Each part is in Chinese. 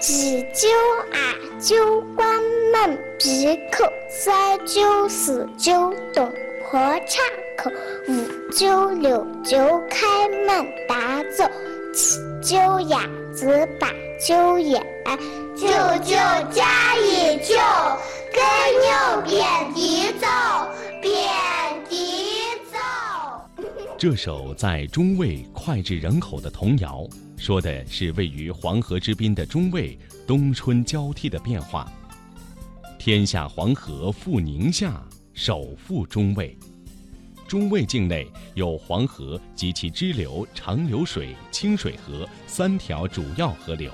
雉鸠啊，鸠关门，闭口塞鸠四鸠东坡岔口，五鸠六鸠开门大走，七鸠鸭子八鸠雁，九九加一九，跟牛遍地走，遍地走。这首在中卫脍炙人口的童谣。说的是位于黄河之滨的中卫冬春交替的变化。天下黄河复宁夏，首富中卫。中卫境内有黄河及其支流长流水、清水河三条主要河流。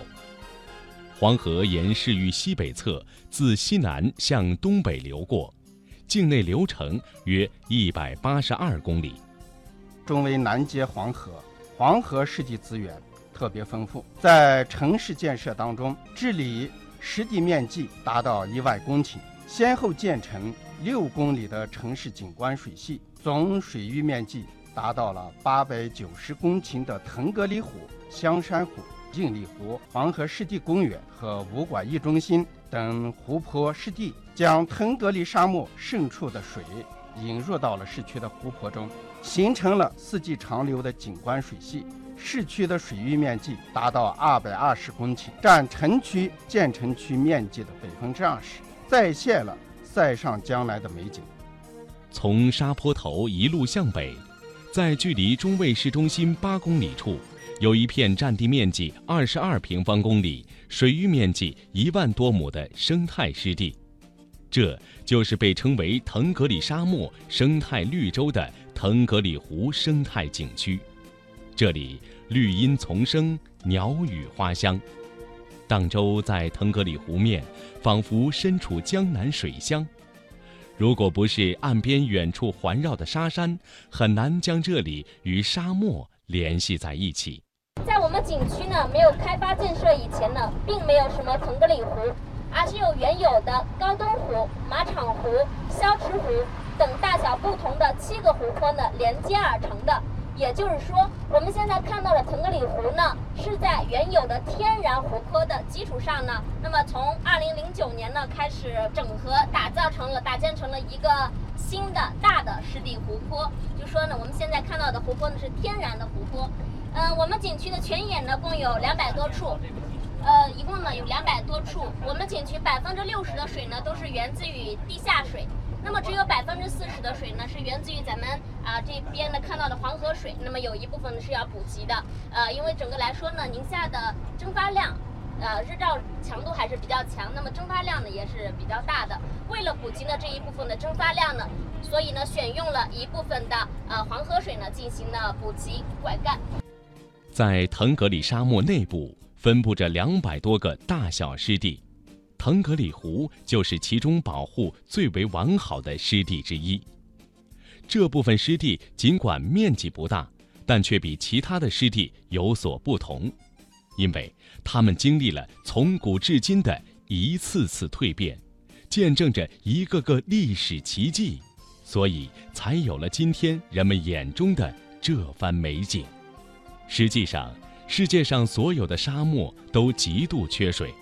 黄河沿市域西北侧自西南向东北流过，境内流程约一百八十二公里。中卫南接黄河，黄河世纪资源。特别丰富，在城市建设当中，治理实地面积达到一万公顷，先后建成六公里的城市景观水系，总水域面积达到了八百九十公顷的腾格里湖、香山湖、镜里湖、黄河湿地公园和武馆驿中心等湖泊湿地，将腾格里沙漠渗出的水引入到了市区的湖泊中，形成了四季长流的景观水系。市区的水域面积达到二百二十公顷，占城区建成区面积的百分之二十，再现了塞上江南的美景。从沙坡头一路向北，在距离中卫市中心八公里处，有一片占地面积二十二平方公里、水域面积一万多亩的生态湿地，这就是被称为腾格里沙漠生态绿洲的腾格里湖生态景区。这里绿荫丛生，鸟语花香。荡舟在腾格里湖面，仿佛身处江南水乡。如果不是岸边远处环绕的沙山，很难将这里与沙漠联系在一起。在我们景区呢没有开发建设以前呢，并没有什么腾格里湖，而是由原有的高东湖、马场湖、消池湖等大小不同的七个湖泊呢连接而成的。也就是说，我们现在看到的腾格里湖呢，是在原有的天然湖泊的基础上呢，那么从二零零九年呢开始整合打造成了搭建成了一个新的大的湿地湖泊。就说呢，我们现在看到的湖泊呢是天然的湖泊。嗯，我们景区的泉眼呢共有两百多处，呃，一共呢有两百多处。我们景区百分之六十的水呢都是源自于地下水。那么只有百分之四十的水呢，是源自于咱们啊这边呢看到的黄河水。那么有一部分呢是要补给的，呃，因为整个来说呢，宁夏的蒸发量，呃，日照强度还是比较强，那么蒸发量呢也是比较大的。为了补给呢这一部分的蒸发量呢，所以呢选用了一部分的呃黄河水呢进行了补给灌溉。在腾格里沙漠内部分布着两百多个大小湿地。腾格里湖就是其中保护最为完好的湿地之一。这部分湿地尽管面积不大，但却比其他的湿地有所不同，因为它们经历了从古至今的一次次蜕变，见证着一个个历史奇迹，所以才有了今天人们眼中的这番美景。实际上，世界上所有的沙漠都极度缺水。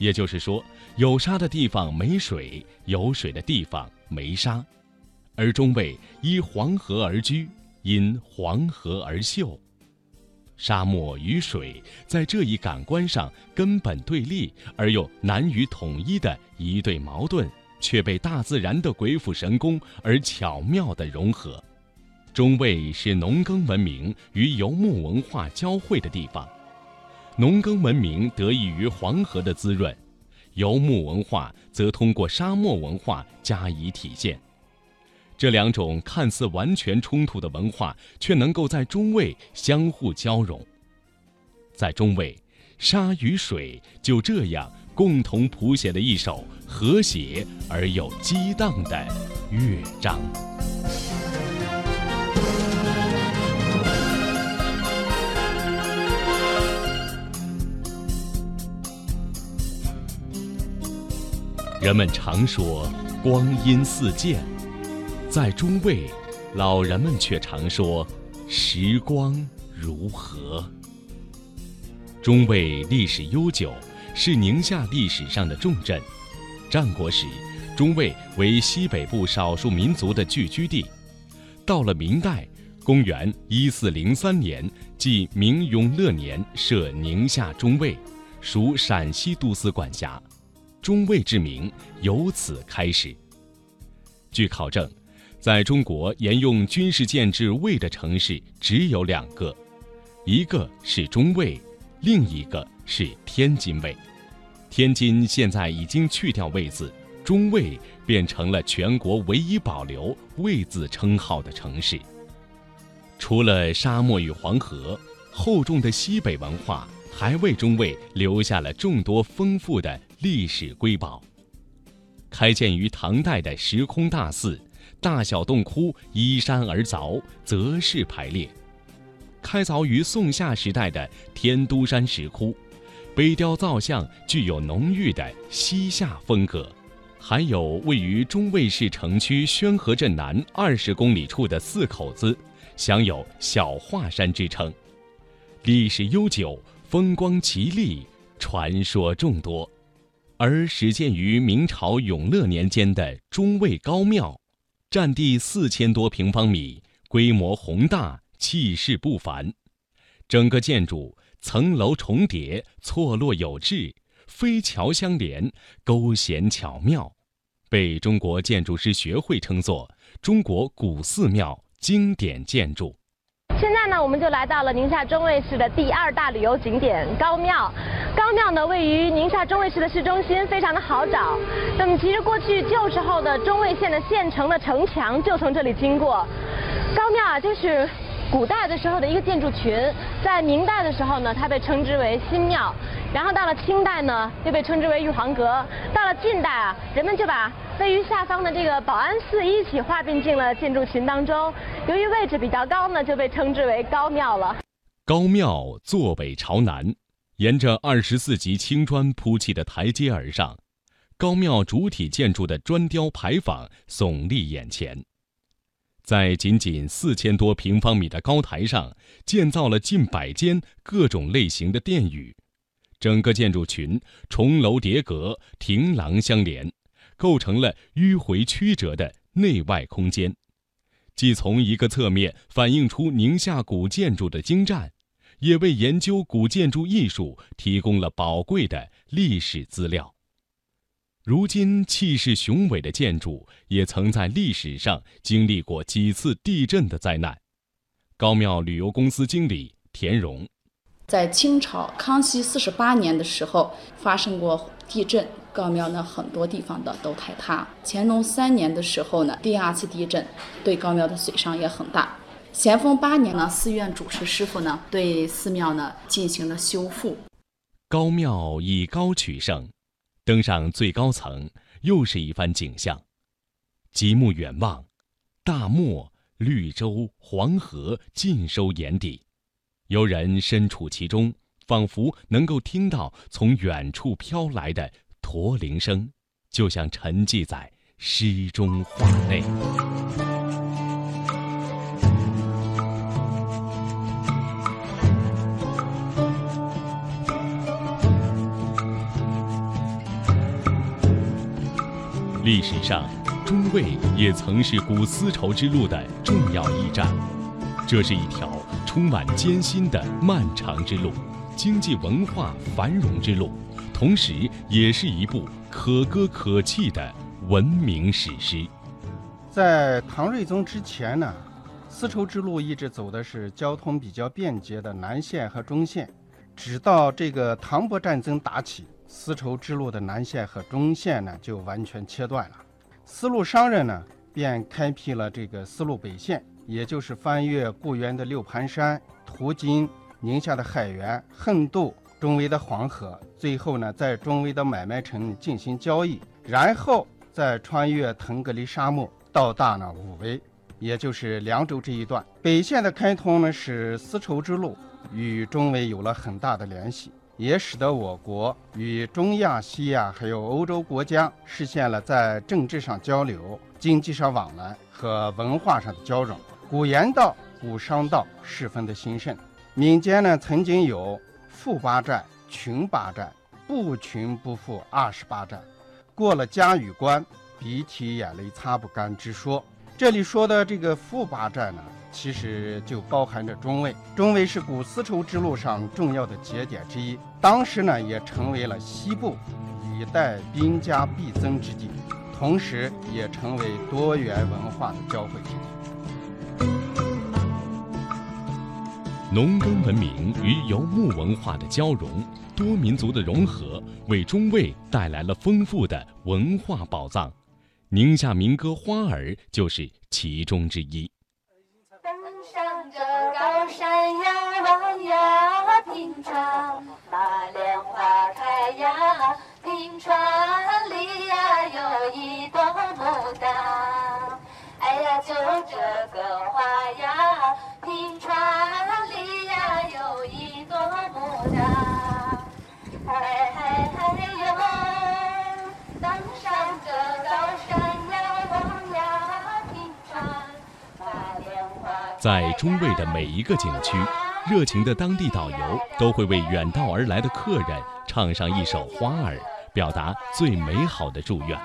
也就是说，有沙的地方没水，有水的地方没沙，而中卫依黄河而居，因黄河而秀。沙漠与水在这一感官上根本对立而又难于统一的一对矛盾，却被大自然的鬼斧神工而巧妙地融合。中卫是农耕文明与游牧文化交汇的地方。农耕文明得益于黄河的滋润，游牧文化则通过沙漠文化加以体现。这两种看似完全冲突的文化，却能够在中卫相互交融。在中卫，沙与水就这样共同谱写了一首和谐而又激荡的乐章。人们常说光阴似箭，在中卫，老人们却常说时光如河。中卫历史悠久，是宁夏历史上的重镇。战国时，中卫为西北部少数民族的聚居地。到了明代，公元一四零三年，即明永乐年，设宁夏中卫，属陕西都司管辖。中卫之名由此开始。据考证，在中国沿用军事建制卫的城市只有两个，一个是中卫，另一个是天津卫。天津现在已经去掉卫字，中卫变成了全国唯一保留卫字称号的城市。除了沙漠与黄河，厚重的西北文化还为中卫留下了众多丰富的历史瑰宝。开建于唐代的时空大寺，大小洞窟依山而凿，择势排列；开凿于宋夏时代的天都山石窟，碑雕造像具有浓郁的西夏风格。还有位于中卫市城区宣河镇南二十公里处的四口子，享有“小华山”之称，历史悠久，风光奇丽，传说众多。而始建于明朝永乐年间的中卫高庙，占地四千多平方米，规模宏大，气势不凡。整个建筑层楼重叠，错落有致，飞桥相连，勾弦巧妙，被中国建筑师学会称作“中国古寺庙经典建筑”。我们就来到了宁夏中卫市的第二大旅游景点高庙。高庙呢，位于宁夏中卫市的市中心，非常的好找。那么，其实过去旧时候的中卫县的县城的城墙就从这里经过。高庙啊，就是。古代的时候的一个建筑群，在明代的时候呢，它被称之为新庙，然后到了清代呢，又被称之为玉皇阁，到了近代啊，人们就把位于下方的这个保安寺一起划并进了建筑群当中。由于位置比较高呢，就被称之为高庙了。高庙坐北朝南，沿着二十四级青砖铺砌的台阶而上，高庙主体建筑的砖雕牌坊耸立眼前。在仅仅四千多平方米的高台上，建造了近百间各种类型的殿宇，整个建筑群重楼叠阁、亭廊相连，构成了迂回曲折的内外空间，既从一个侧面反映出宁夏古建筑的精湛，也为研究古建筑艺术提供了宝贵的历史资料。如今气势雄伟的建筑，也曾在历史上经历过几次地震的灾难。高庙旅游公司经理田荣，在清朝康熙四十八年的时候发生过地震，高庙呢很多地方的都坍塌。乾隆三年的时候呢，第二次地震对高庙的损伤也很大。咸丰八年呢，寺院主持师傅呢对寺庙呢进行了修复。高庙以高取胜。登上最高层，又是一番景象。极目远望，大漠、绿洲、黄河尽收眼底，游人身处其中，仿佛能够听到从远处飘来的驼铃声，就像沉寂在诗中画内。历史上，中卫也曾是古丝绸之路的重要驿站。这是一条充满艰辛的漫长之路，经济文化繁荣之路，同时也是一部可歌可泣的文明史诗。在唐睿宗之前呢，丝绸之路一直走的是交通比较便捷的南线和中线，直到这个唐博战争打起。丝绸之路的南线和中线呢，就完全切断了。丝路商人呢，便开辟了这个丝路北线，也就是翻越固原的六盘山，途经宁夏的海原、横渡中卫的黄河，最后呢，在中卫的买卖城进行交易，然后再穿越腾格里沙漠，到达呢武威，也就是凉州这一段。北线的开通呢，使丝绸之路与中卫有了很大的联系。也使得我国与中亚、西亚还有欧洲国家实现了在政治上交流、经济上往来和文化上的交融。古盐道、古商道十分的兴盛。民间呢曾经有富八寨、穷八寨、不穷不富二十八寨，过了嘉峪关，鼻涕眼泪擦不干之说。这里说的这个富八寨呢，其实就包含着中卫。中卫是古丝绸之路上重要的节点之一，当时呢也成为了西部以待兵家必争之地，同时也成为多元文化的交汇之地。农耕文明与游牧文化的交融，多民族的融合，为中卫带来了丰富的文化宝藏。宁夏民歌《花儿》就是其中之一。山呀，望呀平川，那莲花开呀，平川里呀有一朵牡丹。哎呀，就这个花呀，平川里呀有一朵牡丹。在中卫的每一个景区，热情的当地导游都会为远道而来的客人唱上一首《花儿》，表达最美好的祝愿。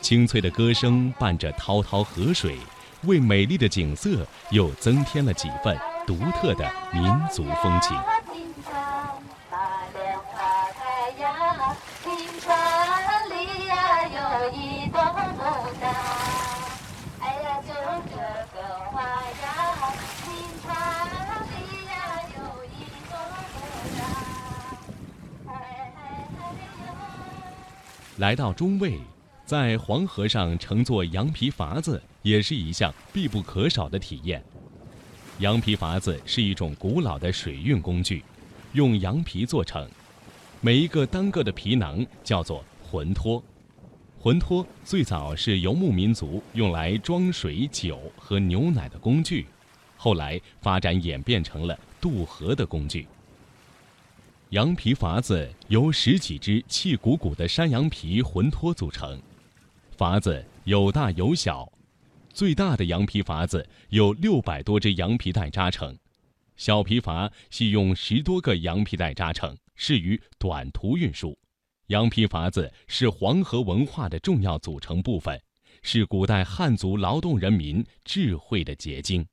清脆的歌声伴着滔滔河水，为美丽的景色又增添了几分独特的民族风情。来到中卫，在黄河上乘坐羊皮筏子也是一项必不可少的体验。羊皮筏子是一种古老的水运工具，用羊皮做成，每一个单个的皮囊叫做浑托。浑托最早是游牧民族用来装水、酒和牛奶的工具，后来发展演变成了渡河的工具。羊皮筏子由十几只气鼓鼓的山羊皮浑托组成，筏子有大有小，最大的羊皮筏子有六百多只羊皮带扎成，小皮筏系用十多个羊皮带扎成，适于短途运输。羊皮筏子是黄河文化的重要组成部分，是古代汉族劳动人民智慧的结晶。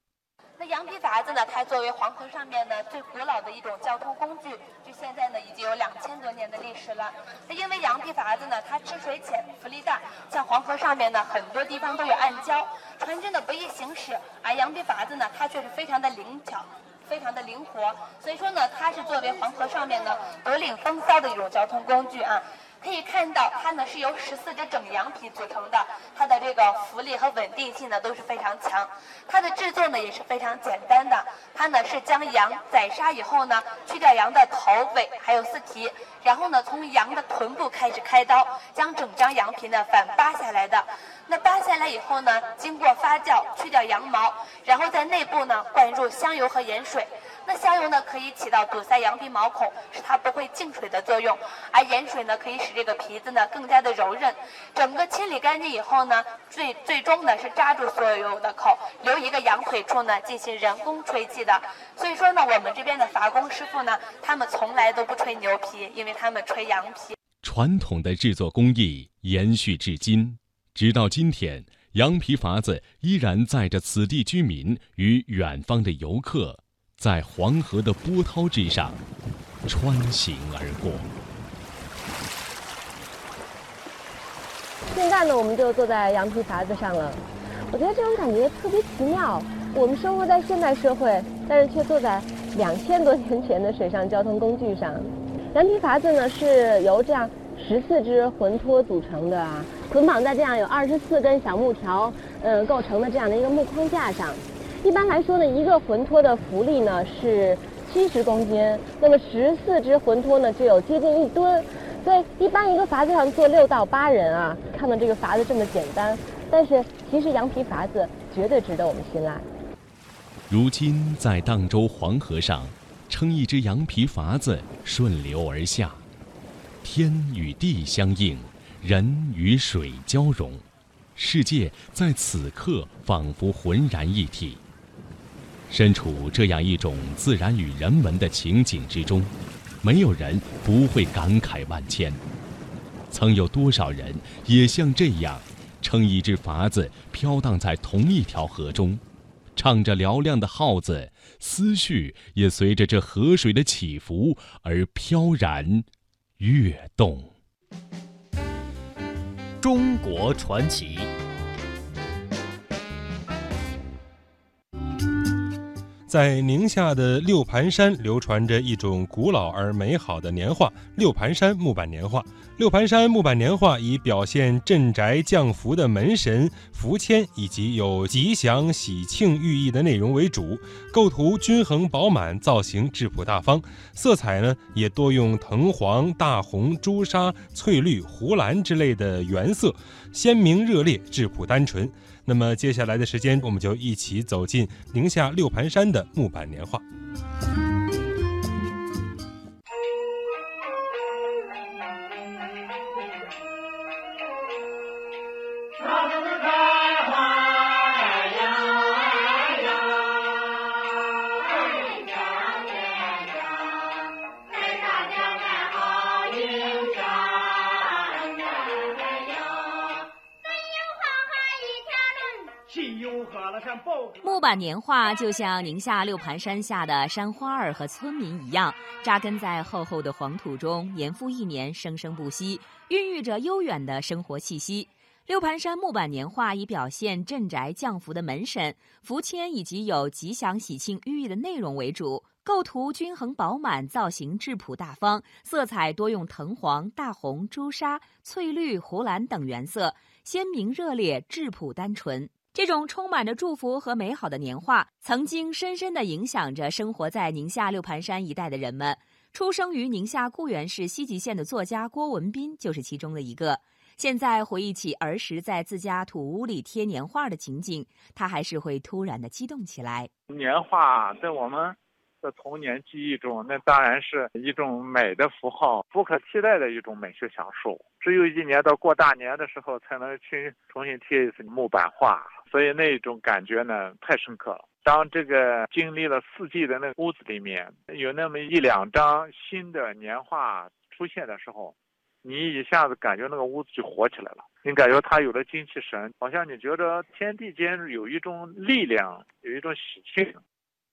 那羊皮筏子呢？它作为黄河上面呢最古老的一种交通工具，距现在呢已经有两千多年的历史了。那因为羊皮筏子呢，它吃水浅，浮力大，像黄河上面呢很多地方都有暗礁，船只呢不易行驶，而羊皮筏子呢它却是非常的灵巧。非常的灵活，所以说呢，它是作为黄河上面呢独领风骚的一种交通工具啊。可以看到，它呢是由十四只整羊皮组成的，它个浮力和稳定性呢都是非常强。它的制作呢也是非常简单的，它呢是将羊宰杀以后呢，去掉羊的头尾还有四蹄，然后呢从羊的臀部开始开刀，将整张羊皮呢反扒下来的。那扒下来以后呢，经过发酵去掉羊毛，然后在内部呢灌入香油和盐水。那香油呢可以起到堵塞羊皮毛孔，使它不会进水的作用，而盐水呢可以使这个皮子呢更加的柔韧。整个清理干净以后呢，最最终呢是扎住所有的口，留一个羊腿处呢进行人工吹气的。所以说呢，我们这边的伐工师傅呢，他们从来都不吹牛皮，因为他们吹羊皮。传统的制作工艺延续至今，直到今天，羊皮筏子依然载着此地居民与远方的游客，在黄河的波涛之上穿行而过。现在呢，我们就坐在羊皮筏子上了。我觉得这种感觉特别奇妙。我们生活在现代社会，但是却坐在两千多年前的水上交通工具上。羊皮筏子呢，是由这样十四只魂托组成的啊，捆绑在这样有二十四根小木条，嗯，构成的这样的一个木框架上。一般来说呢，一个魂托的浮力呢是七十公斤，那么十四只魂托呢就有接近一吨。所以，一般一个筏子上坐六到八人啊。看到这个筏子这么简单，但是其实羊皮筏子绝对值得我们信赖。如今在荡舟黄河上，撑一只羊皮筏子顺流而下，天与地相应，人与水交融，世界在此刻仿佛浑然一体。身处这样一种自然与人文的情景之中，没有人不会感慨万千。曾有多少人也像这样，撑一只筏子飘荡在同一条河中，唱着嘹亮的号子，思绪也随着这河水的起伏而飘然跃动。中国传奇。在宁夏的六盘山流传着一种古老而美好的年画——六盘山木板年画。六盘山木板年画以表现镇宅降福的门神福签以及有吉祥喜庆寓意的内容为主，构图均衡饱满，造型质朴大方，色彩呢也多用藤黄、大红、朱砂、翠绿、湖蓝之类的原色，鲜明热烈，质朴单纯。那么接下来的时间，我们就一起走进宁夏六盘山的木板年画。木板年画就像宁夏六盘山下的山花儿和村民一样，扎根在厚厚的黄土中，年复一年，生生不息，孕育着悠远的生活气息。六盘山木板年画以表现镇宅降福的门神、福签以及有吉祥喜庆寓意的内容为主，构图均衡饱满，造型质朴大方，色彩多用藤黄、大红、朱砂、翠绿、湖蓝等原色，鲜明热烈，质朴单纯。这种充满着祝福和美好的年画，曾经深深地影响着生活在宁夏六盘山一带的人们。出生于宁夏固原市西吉县的作家郭文斌就是其中的一个。现在回忆起儿时在自家土屋里贴年画的情景，他还是会突然的激动起来。年画在我们童年记忆中，那当然是一种美的符号，不可替代的一种美学享受。只有一年到过大年的时候，才能去重新贴一次木板画。所以那种感觉呢，太深刻了。当这个经历了四季的那个屋子里面有那么一两张新的年画出现的时候，你一下子感觉那个屋子就活起来了。你感觉它有了精气神，好像你觉得天地间有一种力量，有一种喜庆。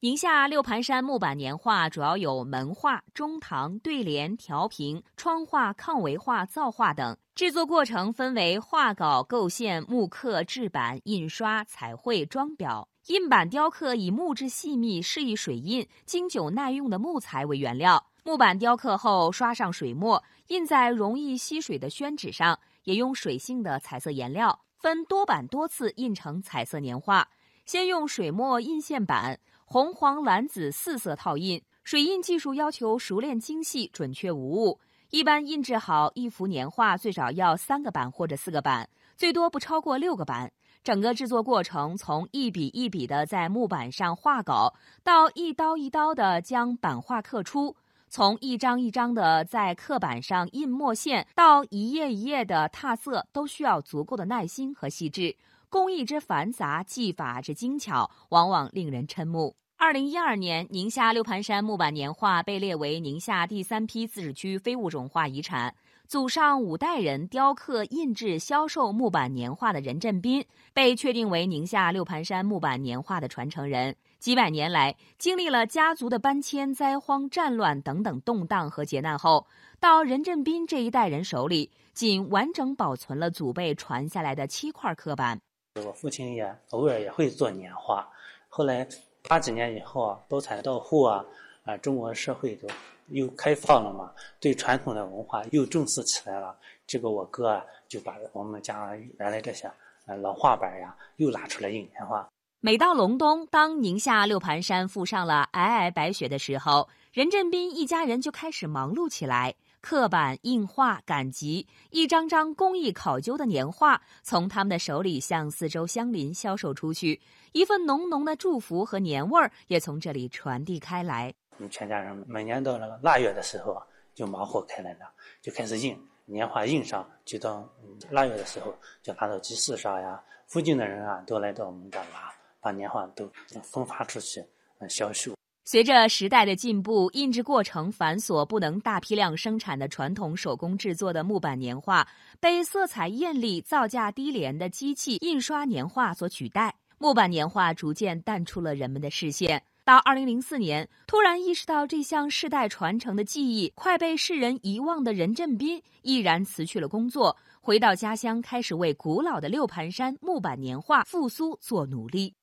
宁夏六盘山木板年画主要有门画、中堂、对联、调屏、窗画、抗围画、造画等。制作过程分为画稿、构线、木刻、制版、印刷、彩绘、装裱。印版雕刻以木质细密、适宜水印、经久耐用的木材为原料。木板雕刻后刷上水墨，印在容易吸水的宣纸上，也用水性的彩色颜料，分多版多次印成彩色年画。先用水墨印线板。红、黄、蓝、紫四色套印，水印技术要求熟练精细、准确无误。一般印制好一幅年画，最少要三个版或者四个版，最多不超过六个版。整个制作过程，从一笔一笔的在木板上画稿，到一刀一刀的将版画刻出，从一张一张的在刻板上印墨线，到一页一页的拓色，都需要足够的耐心和细致。工艺之繁杂，技法之精巧，往往令人瞠目。二零一二年，宁夏六盘山木板年画被列为宁夏第三批自治区非物种化遗产。祖上五代人雕刻、印制、销售木板年画的任振斌，被确定为宁夏六盘山木板年画的传承人。几百年来，经历了家族的搬迁、灾荒、战乱等等动荡和劫难后，到任振斌这一代人手里，仅完整保存了祖辈传下来的七块刻板。我父亲也偶尔也会做年画，后来。八几年以后啊，包产到户啊，啊，中国社会就又开放了嘛，对传统的文化又重视起来了。这个我哥啊，就把我们家原来这些呃老画板呀，又拿出来印年画。每到隆冬，当宁夏六盘山覆上了皑皑白雪的时候，任振斌一家人就开始忙碌起来。刻板、印画、赶集，一张张工艺考究的年画从他们的手里向四周乡邻销售出去，一份浓浓的祝福和年味儿也从这里传递开来。我们全家人每年到那个腊月的时候就忙活开来了，就开始印年画，印上就到腊月的时候就拿到集市上呀，附近的人啊都来到我们这儿拿，把年画都分发出去，嗯，销售。随着时代的进步，印制过程繁琐、不能大批量生产的传统手工制作的木板年画，被色彩艳丽、造价低廉的机器印刷年画所取代。木板年画逐渐淡出了人们的视线。到二零零四年，突然意识到这项世代传承的技艺快被世人遗忘的任振斌，毅然辞去了工作，回到家乡，开始为古老的六盘山木板年画复苏做努力。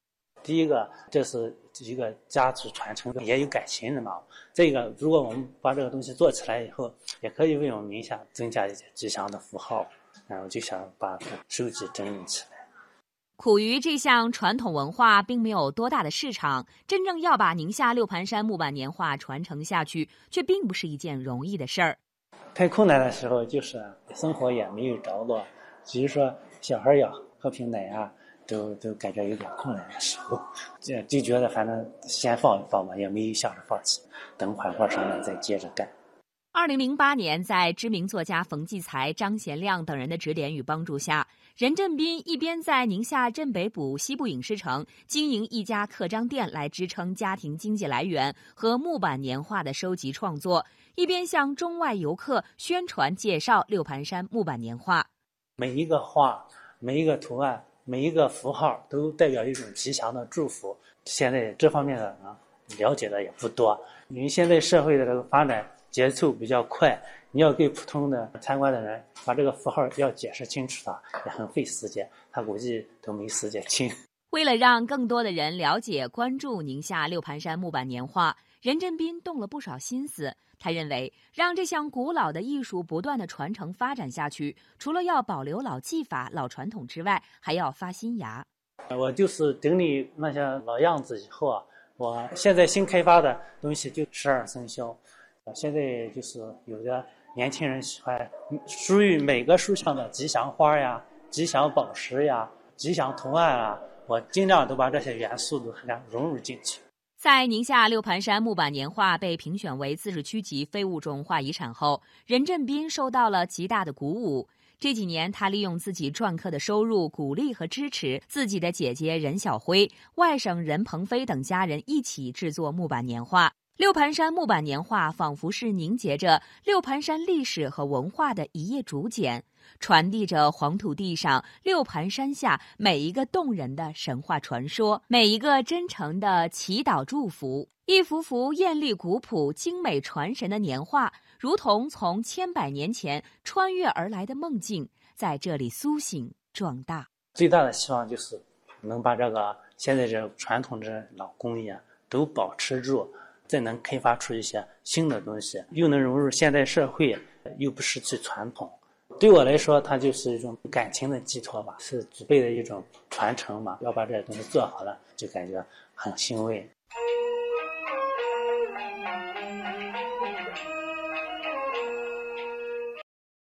第一个，这是一个家族传承，也有感情的嘛。再一个，如果我们把这个东西做起来以后，也可以为我们名下增加一些吉祥的符号。然后就想把收集整理起来。苦于这项传统文化并没有多大的市场，真正要把宁夏六盘山木板年画传承下去，却并不是一件容易的事儿。太困难的时候，就是生活也没有着落，比如说小孩要喝瓶奶啊。都都感觉有点困难的时候，就就觉得反正先放一放吧，也没想着放弃，等缓和上来再接着干。二零零八年，在知名作家冯骥才、张贤亮等人的指点与帮助下，任振斌一边在宁夏镇北堡西部影视城经营一家刻章店来支撑家庭经济来源和木板年画的收集创作，一边向中外游客宣传介绍六盘山木板年画。每一个画，每一个图案。每一个符号都代表一种吉祥的祝福。现在这方面的啊了解的也不多，因为现在社会的这个发展节奏比较快，你要给普通的参观的人把这个符号要解释清楚，他也很费时间，他估计都没时间听。为了让更多的人了解、关注宁夏六盘山木板年画，任振斌动了不少心思。他认为，让这项古老的艺术不断的传承发展下去，除了要保留老技法、老传统之外，还要发新芽。我就是整理那些老样子以后啊，我现在新开发的东西就十二生肖。现在就是有的年轻人喜欢属于每个书上的吉祥花呀、吉祥宝石呀、吉祥图案啊，我尽量都把这些元素都给它融入进去。在宁夏六盘山木板年画被评选为自治区级非物种画遗产后，任振斌受到了极大的鼓舞。这几年，他利用自己篆刻的收入，鼓励和支持自己的姐姐任小辉、外甥任鹏飞等家人一起制作木板年画。六盘山木板年画仿佛是凝结着六盘山历史和文化的一页竹简。传递着黄土地上六盘山下每一个动人的神话传说，每一个真诚的祈祷祝福。一幅幅艳丽古朴、精美传神的年画，如同从千百年前穿越而来的梦境，在这里苏醒壮大。最大的希望就是能把这个现在这传统的老工艺啊都保持住，再能开发出一些新的东西，又能融入现代社会，又不失去传统。对我来说，它就是一种感情的寄托吧，是祖辈的一种传承嘛。要把这些东西做好了，就感觉很欣慰。